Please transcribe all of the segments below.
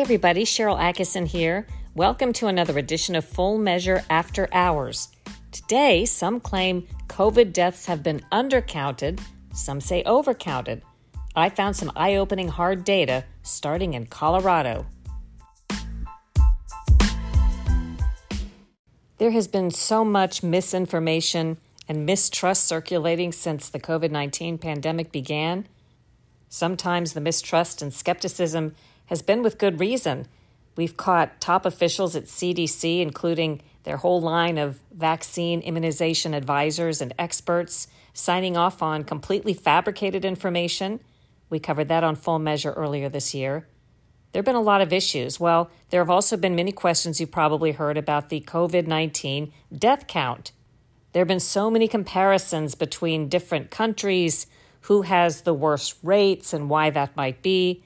Everybody. Sharyl Attkisson here. Welcome to another edition of Full Measure After Hours. Today, some claim COVID deaths have been undercounted, some say overcounted. I found some eye opening hard data starting in Colorado. There has been so much misinformation and mistrust circulating since the COVID 19 pandemic began. Sometimes the mistrust and skepticism has been with good reason. We've caught top officials at CDC, including their whole line of vaccine immunization advisors and experts, signing off on completely fabricated information. We covered that on Full Measure earlier this year. There have been a lot of issues. Well, there have also been many questions you've probably heard about the COVID 19 death count. There have been so many comparisons between different countries, who has the worst rates and why that might be.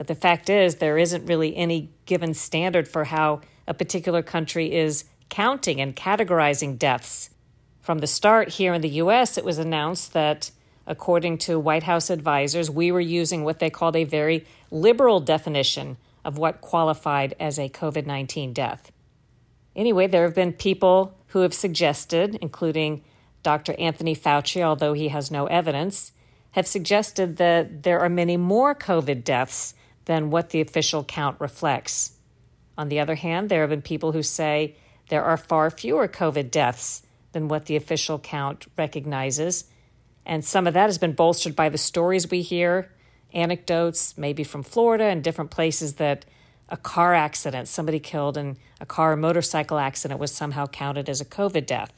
But the fact is, there isn't really any given standard for how a particular country is counting and categorizing deaths. From the start here in the US, it was announced that According to White House advisors, we were using what they called a very liberal definition of what qualified as a COVID 19 death. Anyway, there have been people who have suggested, including Dr. Anthony Fauci, although he has no evidence, have suggested that there are many more COVID deaths than what the official count reflects. On the other hand, there have been people who say there are far fewer COVID deaths than what the official count recognizes, and some of that has been bolstered by the stories we hear, anecdotes, maybe from Florida and different places that a car accident, somebody killed in a car or motorcycle accident, was somehow counted as a COVID death.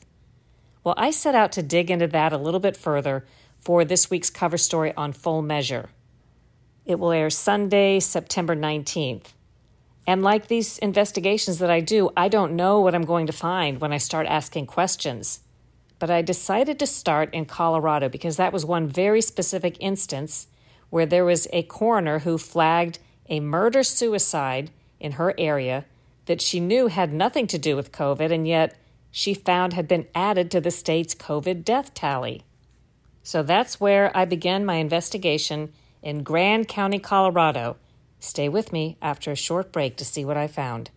Well, I set out to dig into that a little bit further for this week's cover story on Full Measure. It will air Sunday, September 19th. And like these investigations that I do, I don't know what I'm going to find when I start asking questions but I decided to start in Colorado because that was one very specific instance where there was a coroner who flagged a murder suicide in her area that she knew had nothing to do with COVID and yet she found had been added to the state's COVID death tally. So that's where I began my investigation in Grand County, Colorado. Stay with me after a short break to see what I found.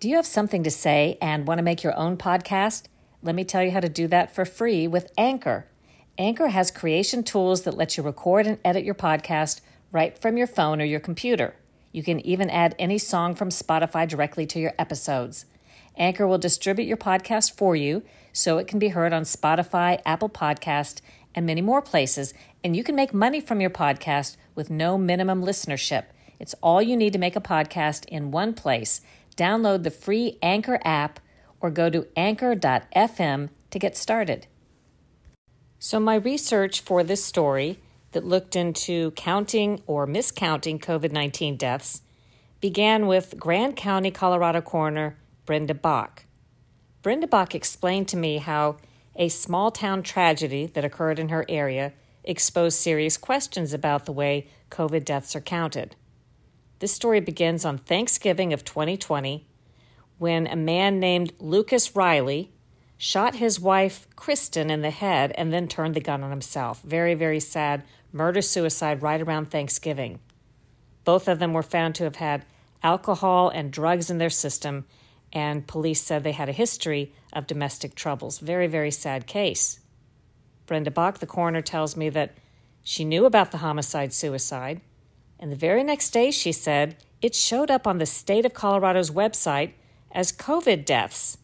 Do you have something to say and want to make your own podcast? Let me tell you how to do that for free with Anchor. Anchor has creation tools that let you record and edit your podcast right from your phone or your computer. You can even add any song from Spotify directly to your episodes. Anchor will distribute your podcast for you so it can be heard on Spotify, Apple Podcast, and many more places, and you can make money from your podcast with no minimum listenership. It's all you need to make a podcast in one place. Download the free Anchor app or go to anchor.fm to get started. So, my research for this story that looked into counting or miscounting COVID 19 deaths began with Grand County, Colorado coroner Brenda Bock. Brenda Bock explained to me how a small town tragedy that occurred in her area exposed serious questions about the way COVID deaths are counted. This story begins on Thanksgiving of 2020 when a man named Lucas Riley shot his wife, Kristen, in the head and then turned the gun on himself. Very, very sad murder suicide right around Thanksgiving. Both of them were found to have had alcohol and drugs in their system, and police said they had a history of domestic troubles. Very, very sad case. Brenda Bock, the coroner, tells me that she knew about the homicide suicide, and the very next day, she said, it showed up on the state of Colorado's website as COVID deaths,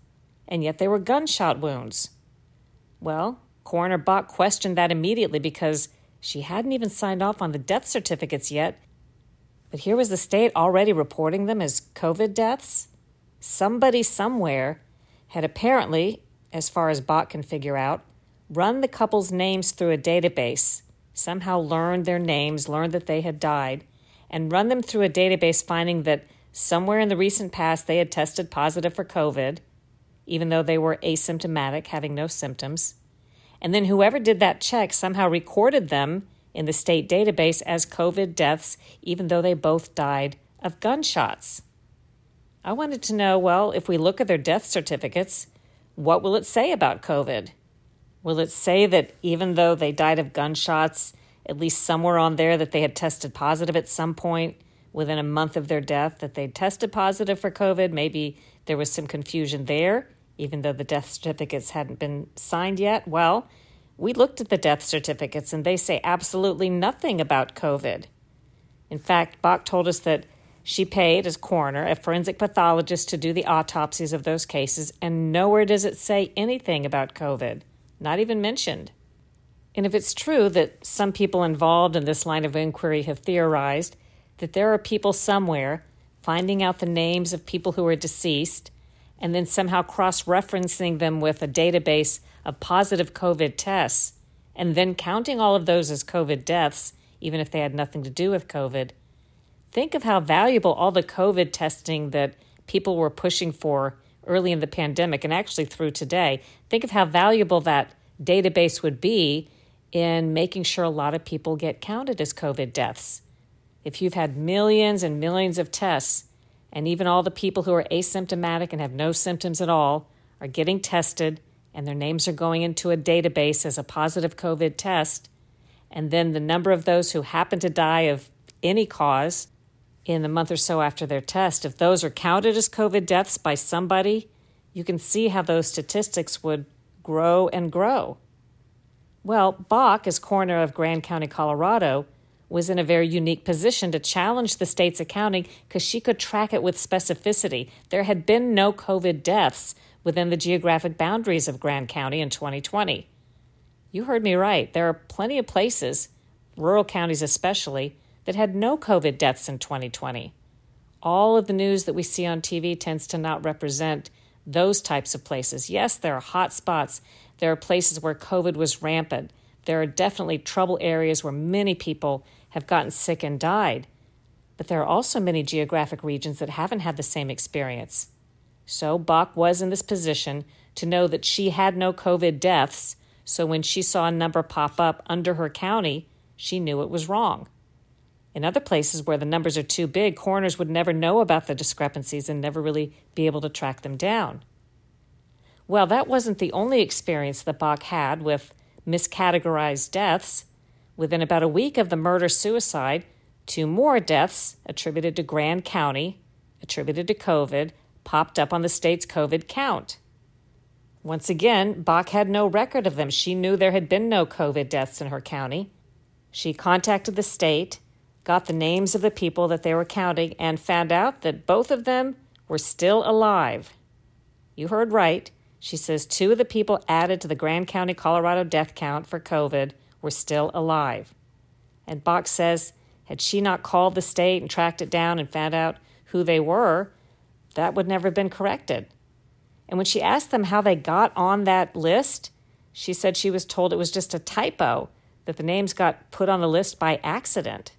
and yet they were gunshot wounds. Well, Coroner Bock questioned that immediately because she hadn't even signed off on the death certificates yet. But here was the state already reporting them as COVID deaths. Somebody somewhere had apparently, as far as Bock can figure out, run the couple's names through a database, somehow learned their names, learned that they had died, and run them through a database finding that somewhere in the recent past they had tested positive for COVID, even though they were asymptomatic, having no symptoms. And then whoever did that check somehow recorded them in the state database as COVID deaths, even though they both died of gunshots. I wanted to know well, if we look at their death certificates, what will it say about COVID? Will it say that even though they died of gunshots, at least somewhere on there that they had tested positive at some point within a month of their death, that they tested positive for COVID? Maybe there was some confusion there, even though the death certificates hadn't been signed yet. Well, we looked at the death certificates and they say absolutely nothing about COVID. In fact, Bock told us that she paid, as coroner, a forensic pathologist to do the autopsies of those cases, and nowhere does it say anything about COVID, not even mentioned. And if it's true that some people involved in this line of inquiry have theorized that there are people somewhere finding out the names of people who are deceased and then somehow cross referencing them with a database of positive COVID tests, and then counting all of those as COVID deaths, even if they had nothing to do with COVID, think of how valuable all the COVID testing that people were pushing for early in the pandemic and actually through today. Think of how valuable that database would be in making sure a lot of people get counted as COVID deaths. If you've had millions and millions of tests, and even all the people who are asymptomatic and have no symptoms at all are getting tested and their names are going into a database as a positive COVID test, and then the number of those who happen to die of any cause in the month or so after their test, if those are counted as COVID deaths by somebody, you can see how those statistics would grow and grow. Well, Bock, as coroner of Grand County, Colorado, was in a very unique position to challenge the state's accounting because she could track it with specificity. There had been no COVID deaths within the geographic boundaries of Grand County in 2020. You heard me right. There are plenty of places, rural counties especially, that had no COVID deaths in 2020. All of the news that we see on TV tends to not represent those types of places. Yes, there are hot spots. There are places where COVID was rampant. There are definitely trouble areas where many people have gotten sick and died. But there are also many geographic regions that haven't had the same experience. So Bock was in this position to know that she had no COVID deaths, so when she saw a number pop up under her county, she knew it was wrong. In other places where the numbers are too big, coroners would never know about the discrepancies and never really be able to track them down. Well, that wasn't the only experience that Bock had with miscategorized deaths. Within about a week of the murder suicide, two more deaths attributed to Grand County, attributed to COVID, popped up on the state's COVID count. Once again, Bock had no record of them. She knew there had been no COVID deaths in her county. She contacted the state, got the names of the people that they were counting, and found out that both of them were still alive. You heard right. She says two of the people added to the Grand County, Colorado death count for COVID were still alive. And Bock says, had she not called the state and tracked it down and found out who they were, that would never have been corrected. And when she asked them how they got on that list, she said she was told it was just a typo, that the names got put on the list by accident.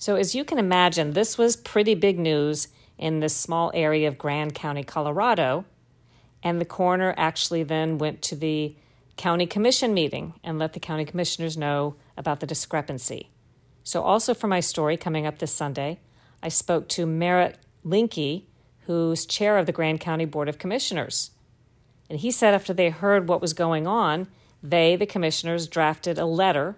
So, as you can imagine, this was pretty big news in this small area of Grand County, Colorado. And the coroner actually then went to the county commission meeting and let the county commissioners know about the discrepancy. So, also for my story coming up this Sunday, I spoke to Merritt Linke, who's chair of the Grand County Board of Commissioners. And he said after they heard what was going on, they, the commissioners, drafted a letter,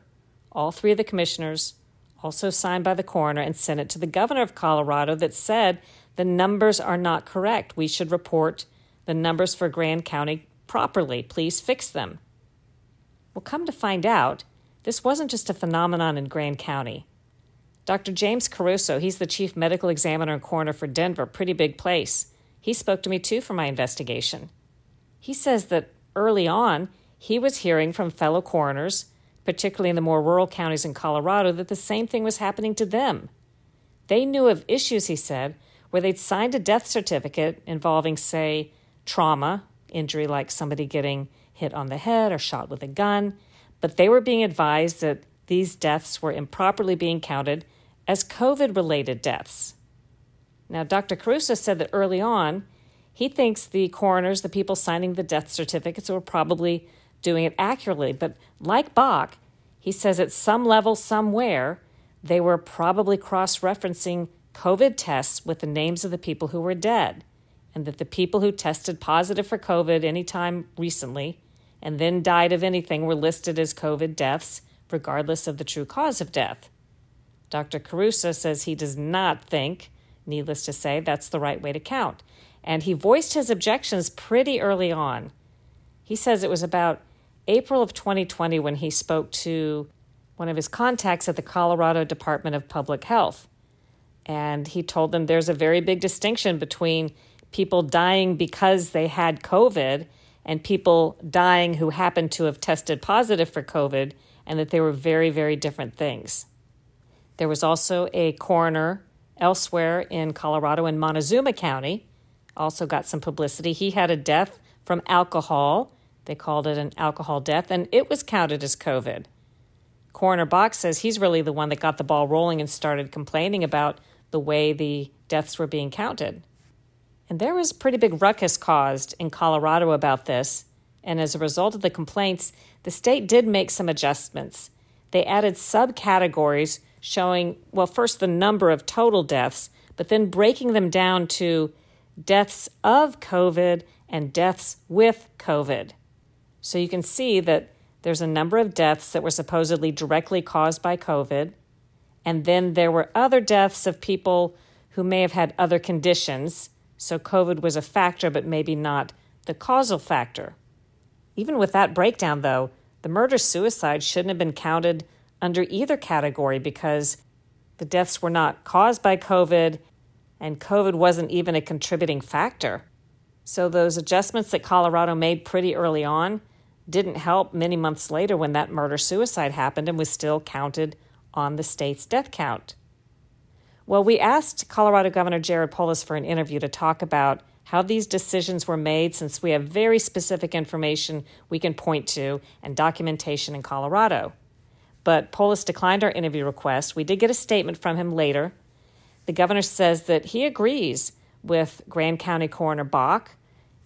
all three of the commissioners, also signed by the coroner, and sent it to the governor of Colorado that said the numbers are not correct. We should report the numbers for Grand County properly. Please fix them. Well, come to find out, this wasn't just a phenomenon in Grand County. Dr. James Caruso, he's the chief medical examiner and coroner for Denver, pretty big place. He spoke to me too for my investigation. He says that early on, he was hearing from fellow coroners, particularly in the more rural counties in Colorado, that the same thing was happening to them. They knew of issues, he said, where they'd signed a death certificate involving, say, trauma, injury like somebody getting hit on the head or shot with a gun, but they were being advised that these deaths were improperly being counted as COVID related deaths. Now, Dr. Caruso said that early on, he thinks the coroners, the people signing the death certificates, were probably doing it accurately. But like Bock, he says at some level, somewhere, they were probably cross referencing COVID tests with the names of the people who were dead, and that the people who tested positive for COVID anytime recently and then died of anything were listed as COVID deaths, regardless of the true cause of death. Dr. Caruso says he does not think, needless to say, that's the right way to count. And he voiced his objections pretty early on. He says it was about April of 2020 when he spoke to one of his contacts at the Colorado Department of Public Health. And he told them there's a very big distinction between people dying because they had COVID and people dying who happened to have tested positive for COVID, and that they were very, very different things. There was also a coroner elsewhere in Colorado in Montezuma County, also got some publicity. He had a death from alcohol. They called it an alcohol death, and it was counted as COVID. Coroner Bock says he's really the one that got the ball rolling and started complaining about the way the deaths were being counted. And there was a pretty big ruckus caused in Colorado about this. And as a result of the complaints, the state did make some adjustments. They added subcategories showing, well, first the number of total deaths, but then breaking them down to deaths of COVID and deaths with COVID. So you can see that there's a number of deaths that were supposedly directly caused by COVID. And then there were other deaths of people who may have had other conditions so COVID was a factor, but maybe not the causal factor. Even with that breakdown, though, the murder suicide shouldn't have been counted under either category because the deaths were not caused by COVID and COVID wasn't even a contributing factor. So those adjustments that Colorado made pretty early on didn't help many months later when that murder suicide happened and was still counted on the state's death count. Well, we asked Colorado Governor Jared Polis for an interview to talk about how these decisions were made since we have very specific information we can point to and documentation in Colorado. But Polis declined our interview request. We did get a statement from him later. The governor says that he agrees with Grand County Coroner Bock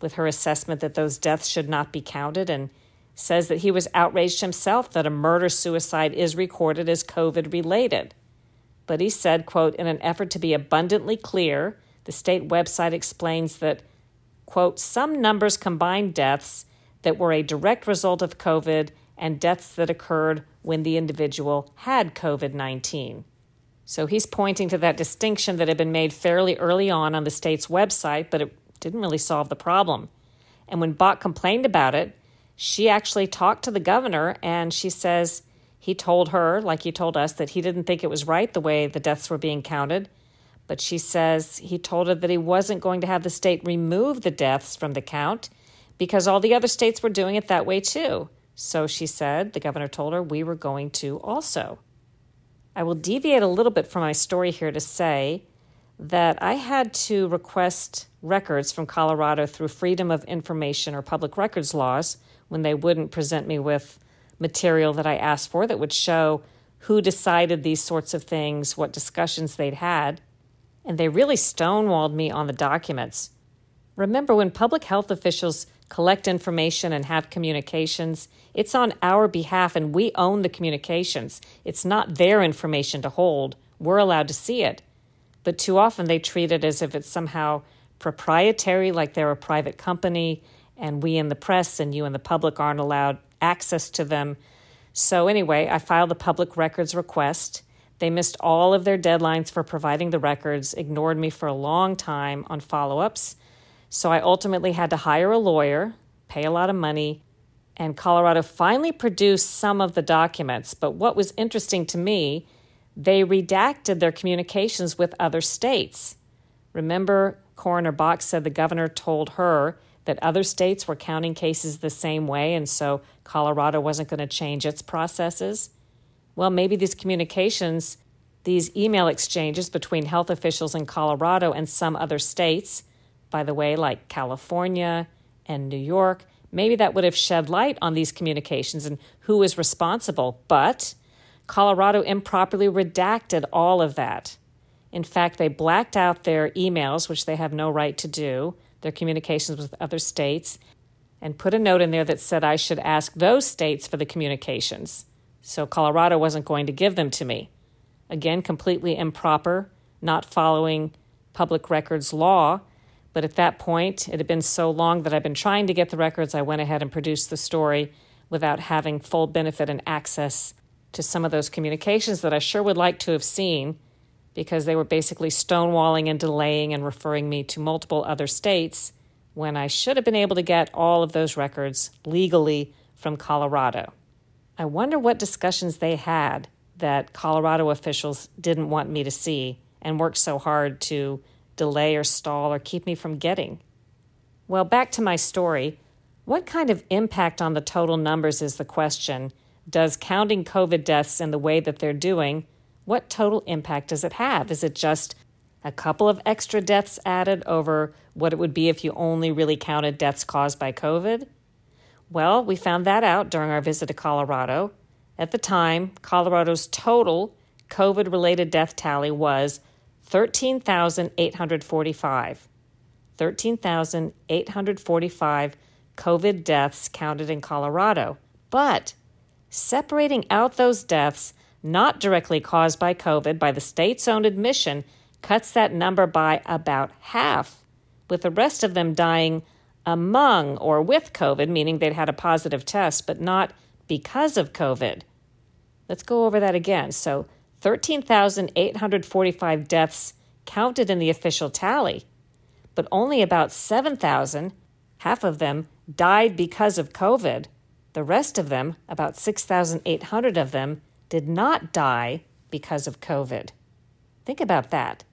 with her assessment that those deaths should not be counted and says that he was outraged himself that a murder suicide is recorded as COVID related. But he said, quote, in an effort to be abundantly clear, the state website explains that, quote, some numbers combine deaths that were a direct result of COVID and deaths that occurred when the individual had COVID 19. So he's pointing to that distinction that had been made fairly early on on the state's website, but it didn't really solve the problem. And when Bock complained about it, she actually talked to the governor and she says, he told her, like he told us, that he didn't think it was right the way the deaths were being counted. But she says he told her that he wasn't going to have the state remove the deaths from the count because all the other states were doing it that way too. So she said, the governor told her, we were going to also. I will deviate a little bit from my story here to say that I had to request records from Colorado through Freedom of Information or public records laws when they wouldn't present me with material that I asked for that would show who decided these sorts of things, what discussions they'd had. And they really stonewalled me on the documents. Remember, when public health officials collect information and have communications, it's on our behalf and we own the communications. It's not their information to hold. We're allowed to see it. But too often they treat it as if it's somehow proprietary, like they're a private company, and we in the press and you in the public aren't allowed access to them. So, anyway, I filed a public records request. They missed all of their deadlines for providing the records, ignored me for a long time on follow ups. So, I ultimately had to hire a lawyer, pay a lot of money, and Colorado finally produced some of the documents. But what was interesting to me, they redacted their communications with other states. Remember, Coroner Bock said the governor told her that other states were counting cases the same way, and so Colorado wasn't going to change its processes. Well, maybe these communications, these email exchanges between health officials in Colorado and some other states, by the way, like California and New York, maybe that would have shed light on these communications and who is responsible. But Colorado improperly redacted all of that. In fact, they blacked out their emails, which they have no right to do, their communications with other states, and put a note in there that said I should ask those states for the communications. So Colorado wasn't going to give them to me. Again, completely improper, not following public records law. But at that point, it had been so long that I've been trying to get the records, I went ahead and produced the story without having full benefit and access to some of those communications that I sure would like to have seen because they were basically stonewalling and delaying and referring me to multiple other states when I should have been able to get all of those records legally from Colorado. I wonder what discussions they had that Colorado officials didn't want me to see and worked so hard to delay or stall or keep me from getting. Well, back to my story. What kind of impact on the total numbers is the question? Does counting COVID deaths in the way that they're doing, what total impact does it have? Is it just a couple of extra deaths added over what it would be if you only really counted deaths caused by COVID? Well, we found that out during our visit to Colorado. At the time, Colorado's total COVID related death tally was 13,845. 13,845 COVID deaths counted in Colorado. But separating out those deaths not directly caused by COVID by the state's own admission cuts that number by about half, with the rest of them dying among or with COVID, meaning they'd had a positive test, but not because of COVID. Let's go over that again. So 13,845 deaths counted in the official tally, but only about 7,000, half of them, died because of COVID. The rest of them, about 6,800 of them, did not die because of COVID. Think about that.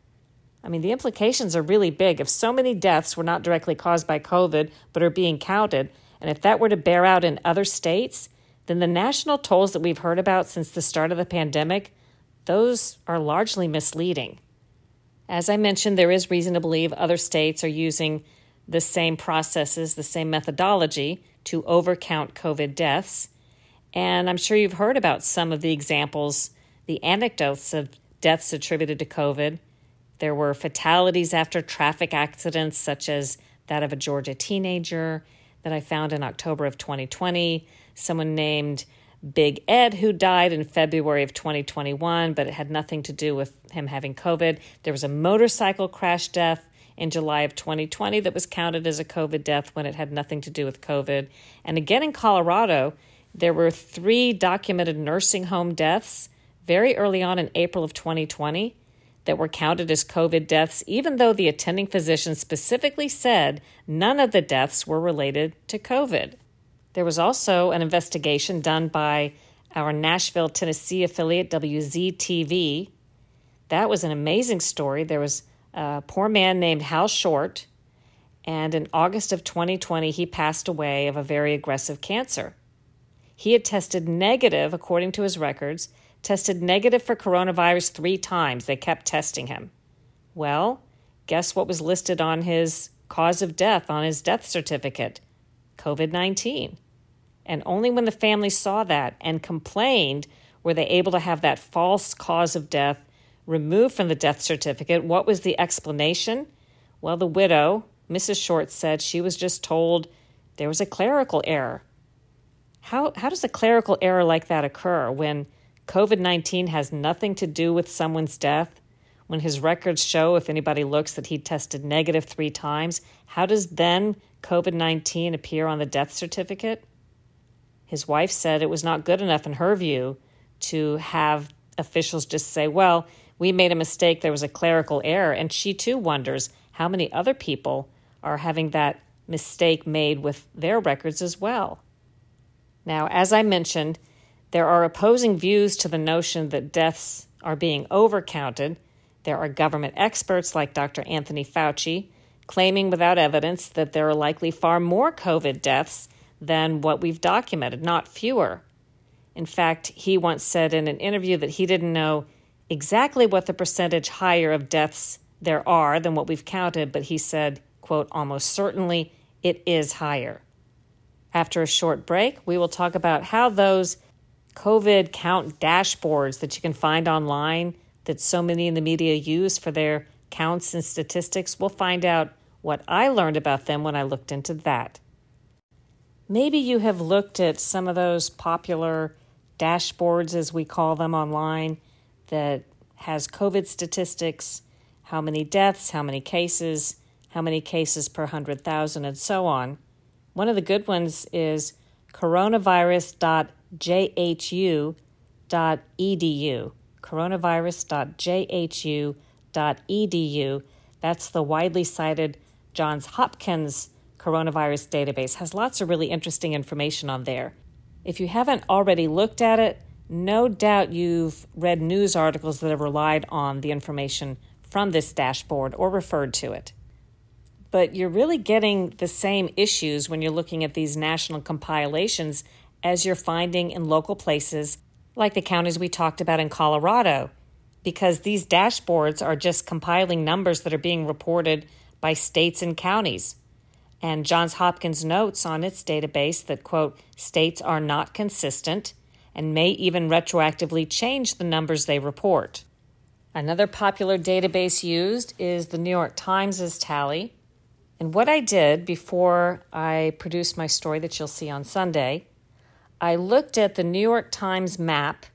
I mean, the implications are really big. If so many deaths were not directly caused by COVID but are being counted, and if that were to bear out in other states, then the national tolls that we've heard about since the start of the pandemic, those are largely misleading. As I mentioned, there is reason to believe other states are using the same processes, the same methodology to overcount COVID deaths. And I'm sure you've heard about some of the examples, the anecdotes of deaths attributed to COVID. There were fatalities after traffic accidents, such as that of a Georgia teenager that I found in October of 2020, someone named Big Ed, who died in February of 2021, but it had nothing to do with him having COVID. There was a motorcycle crash death in July of 2020 that was counted as a COVID death when it had nothing to do with COVID. And again in Colorado, there were three documented nursing home deaths very early on in April of 2020 that were counted as COVID deaths, even though the attending physician specifically said none of the deaths were related to COVID. There was also an investigation done by our Nashville, Tennessee affiliate, WZTV. That was an amazing story. There was a poor man named Hal Short, and in August of 2020, he passed away of a very aggressive cancer. He had tested negative, according to his records, tested negative for coronavirus three times. They kept testing him. Well, guess what was listed on his cause of death on his death certificate? COVID 19. And only when the family saw that and complained were they able to have that false cause of death removed from the death certificate. What was the explanation? Well, the widow, Mrs. Short, said she was just told there was a clerical error. How, how does a clerical error like that occur when COVID 19 has nothing to do with someone's death, when his records show, if anybody looks, that he tested negative three times, how does then COVID 19 appear on the death certificate? His wife said it was not good enough, in her view, to have officials just say, well, we made a mistake, there was a clerical error. And she too wonders how many other people are having that mistake made with their records as well. Now, as I mentioned, there are opposing views to the notion that deaths are being overcounted. There are government experts like Dr. Anthony Fauci claiming without evidence that there are likely far more COVID deaths than what we've documented, not fewer. In fact, he once said in an interview that he didn't know exactly what the percentage higher of deaths there are than what we've counted, but he said, quote, almost certainly it is higher. After a short break, we will talk about how those COVID count dashboards that you can find online that so many in the media use for their counts and statistics. We'll find out what I learned about them when I looked into that. Maybe you have looked at some of those popular dashboards, as we call them online, that has COVID statistics, how many deaths, how many cases, how many cases per 100,000, and so on. One of the good ones is coronavirus.jhu.edu. Coronavirus.jhu.edu. That's the widely cited Johns Hopkins coronavirus database. Has lots of really interesting information on there. If you haven't already looked at it, no doubt you've read news articles that have relied on the information from this dashboard or referred to it. But you're really getting the same issues when you're looking at these national compilations as you're finding in local places like the counties we talked about in Colorado, because these dashboards are just compiling numbers that are being reported by states and counties. And Johns Hopkins notes on its database that, quote, states are not consistent and may even retroactively change the numbers they report. Another popular database used is the New York Times' tally. And what I did before I produced my story that you'll see on Sunday, I looked at the New York Times map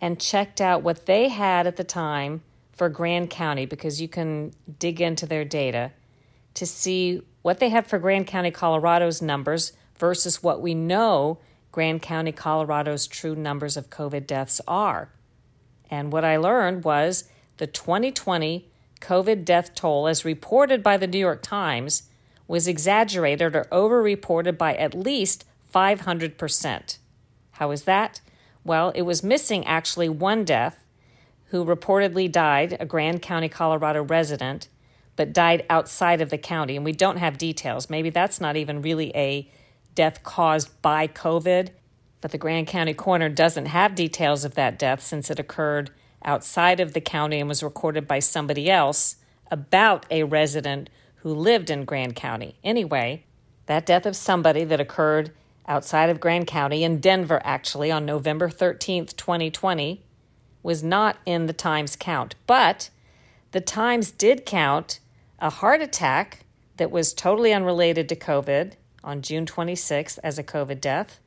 and checked out what they had at the time for Grand County because you can dig into their data to see what they have for Grand County, Colorado's numbers versus what we know Grand County, Colorado's true numbers of COVID deaths are. And what I learned was the 2020 COVID death toll, as reported by the New York Times, was exaggerated or overreported by at least 500%. How is that? Well, it was missing actually one death who reportedly died, a Grand County, Colorado resident, but died outside of the county. And we don't have details. Maybe that's not even really a death caused by COVID, but the Grand County coroner doesn't have details of that death since it occurred outside of the county and was recorded by somebody else about a resident who lived in Grand County. Anyway, that death of somebody that occurred outside of Grand County in Denver, actually, on November 13th, 2020, was not in the Times count. But the Times did count a heart attack that was totally unrelated to COVID on June 26th as a COVID death.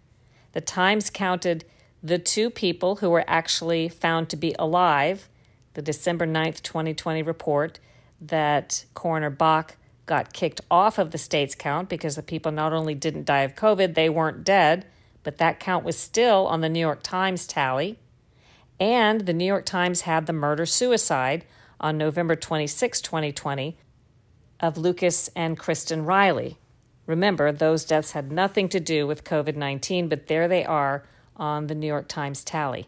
The Times counted the two people who were actually found to be alive, the December 9th, 2020 report that Coroner Bock got kicked off of the state's count because the people not only didn't die of COVID, they weren't dead, but that count was still on the New York Times tally. And the New York Times had the murder suicide on November 26, 2020, of Lucas and Kristen Riley. Remember, those deaths had nothing to do with COVID 19, but there they are on the New York Times tally.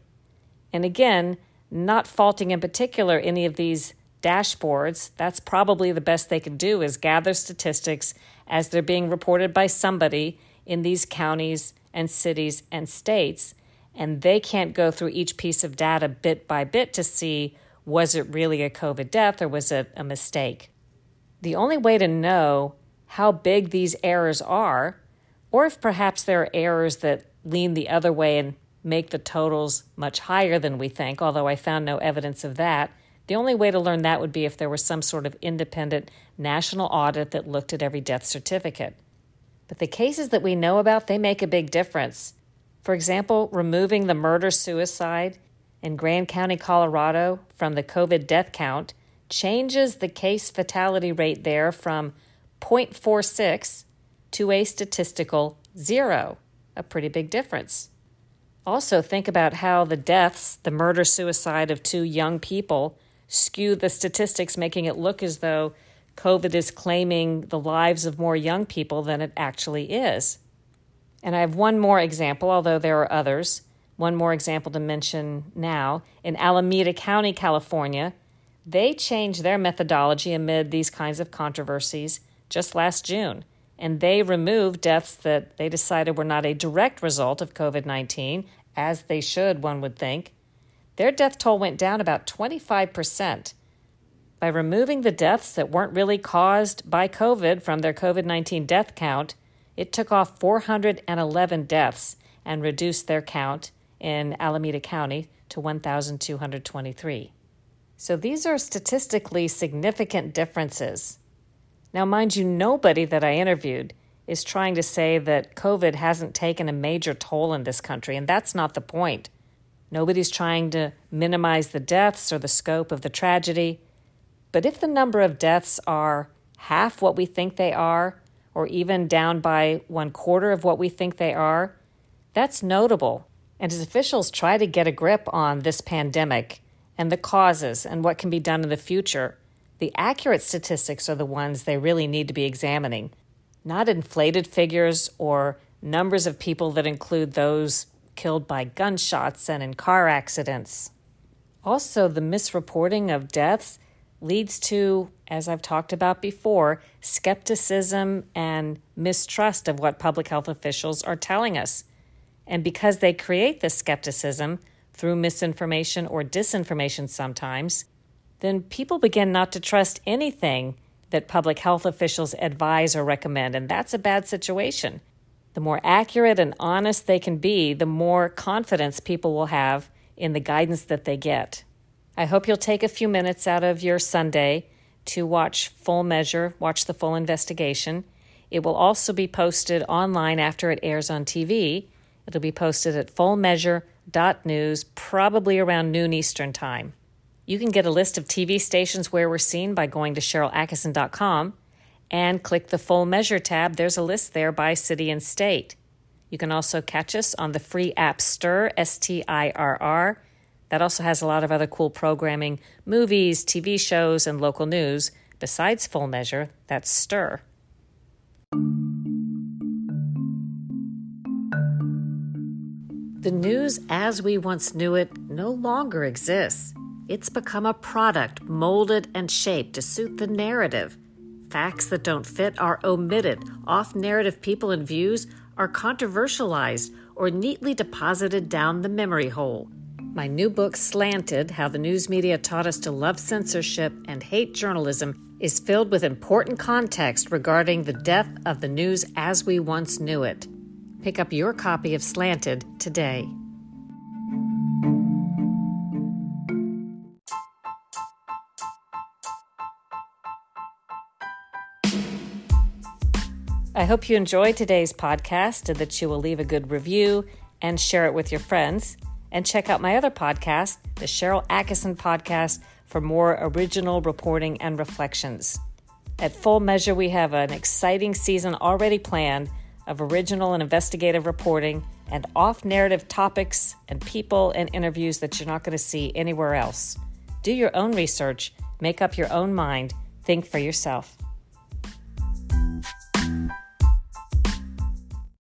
And again, not faulting in particular any of these dashboards, that's probably the best they can do is gather statistics as they're being reported by somebody in these counties and cities and states. And they can't go through each piece of data bit by bit to see was it really a COVID death or was it a mistake. The only way to know how big these errors are, or if perhaps there are errors that lean the other way and make the totals much higher than we think, although I found no evidence of that. The only way to learn that would be if there was some sort of independent national audit that looked at every death certificate. But the cases that we know about, they make a big difference. For example, removing the murder suicide in Grand County, Colorado from the COVID death count changes the case fatality rate there from 0.46 to a statistical zero a pretty big difference. Also, think about how the deaths, the murder suicide of two young people, skew the statistics, making it look as though COVID is claiming the lives of more young people than it actually is. And I have one more example, although there are others. One more example to mention now. In Alameda County, California, they changed their methodology amid these kinds of controversies just last June and they removed deaths that they decided were not a direct result of COVID 19, as they should, one would think. Their death toll went down about 25%. By removing the deaths that weren't really caused by COVID from their COVID 19 death count, it took off 411 deaths and reduced their count in Alameda County to 1,223. So these are statistically significant differences. Now, mind you, nobody that I interviewed is trying to say that COVID hasn't taken a major toll in this country, and that's not the point. Nobody's trying to minimize the deaths or the scope of the tragedy. But if the number of deaths are half what we think they are, or even down by one quarter of what we think they are, that's notable. And as officials try to get a grip on this pandemic and the causes and what can be done in the future, the accurate statistics are the ones they really need to be examining, not inflated figures or numbers of people that include those killed by gunshots and in car accidents. Also, the misreporting of deaths leads to, as I've talked about before, skepticism and mistrust of what public health officials are telling us. And because they create this skepticism through misinformation or disinformation sometimes, then people begin not to trust anything that public health officials advise or recommend, and that's a bad situation. The more accurate and honest they can be, the more confidence people will have in the guidance that they get. I hope you'll take a few minutes out of your Sunday to watch Full Measure, watch the full investigation. It will also be posted online after it airs on TV. It'll be posted at fullmeasure.news, probably around noon Eastern Time. You can get a list of TV stations where we're seen by going to SharylAttkisson.com and click the Full Measure tab. There's a list there by city and state. You can also catch us on the free app Stirr, S T I R R. That also has a lot of other cool programming, movies, TV shows, and local news. Besides Full Measure, that's Stirr. The news as we once knew it no longer exists. It's become a product molded and shaped to suit the narrative Facts that don't fit are omitted. Off narrative people and views are controversialized or neatly deposited down the memory hole. My new book, Slanted How the News Media Taught Us to Love Censorship and Hate Journalism, is filled with important context regarding the death of the news as we once knew it. Pick up your copy of Slanted today. I hope you enjoy today's podcast and that you will leave a good review and share it with your friends. And check out my other podcast, the Sharyl Attkisson Podcast, for more original reporting and reflections. At Full Measure, we have an exciting season already planned of original and investigative reporting and off narrative topics and people and interviews that you're not going to see anywhere else. Do your own research, make up your own mind, think for yourself.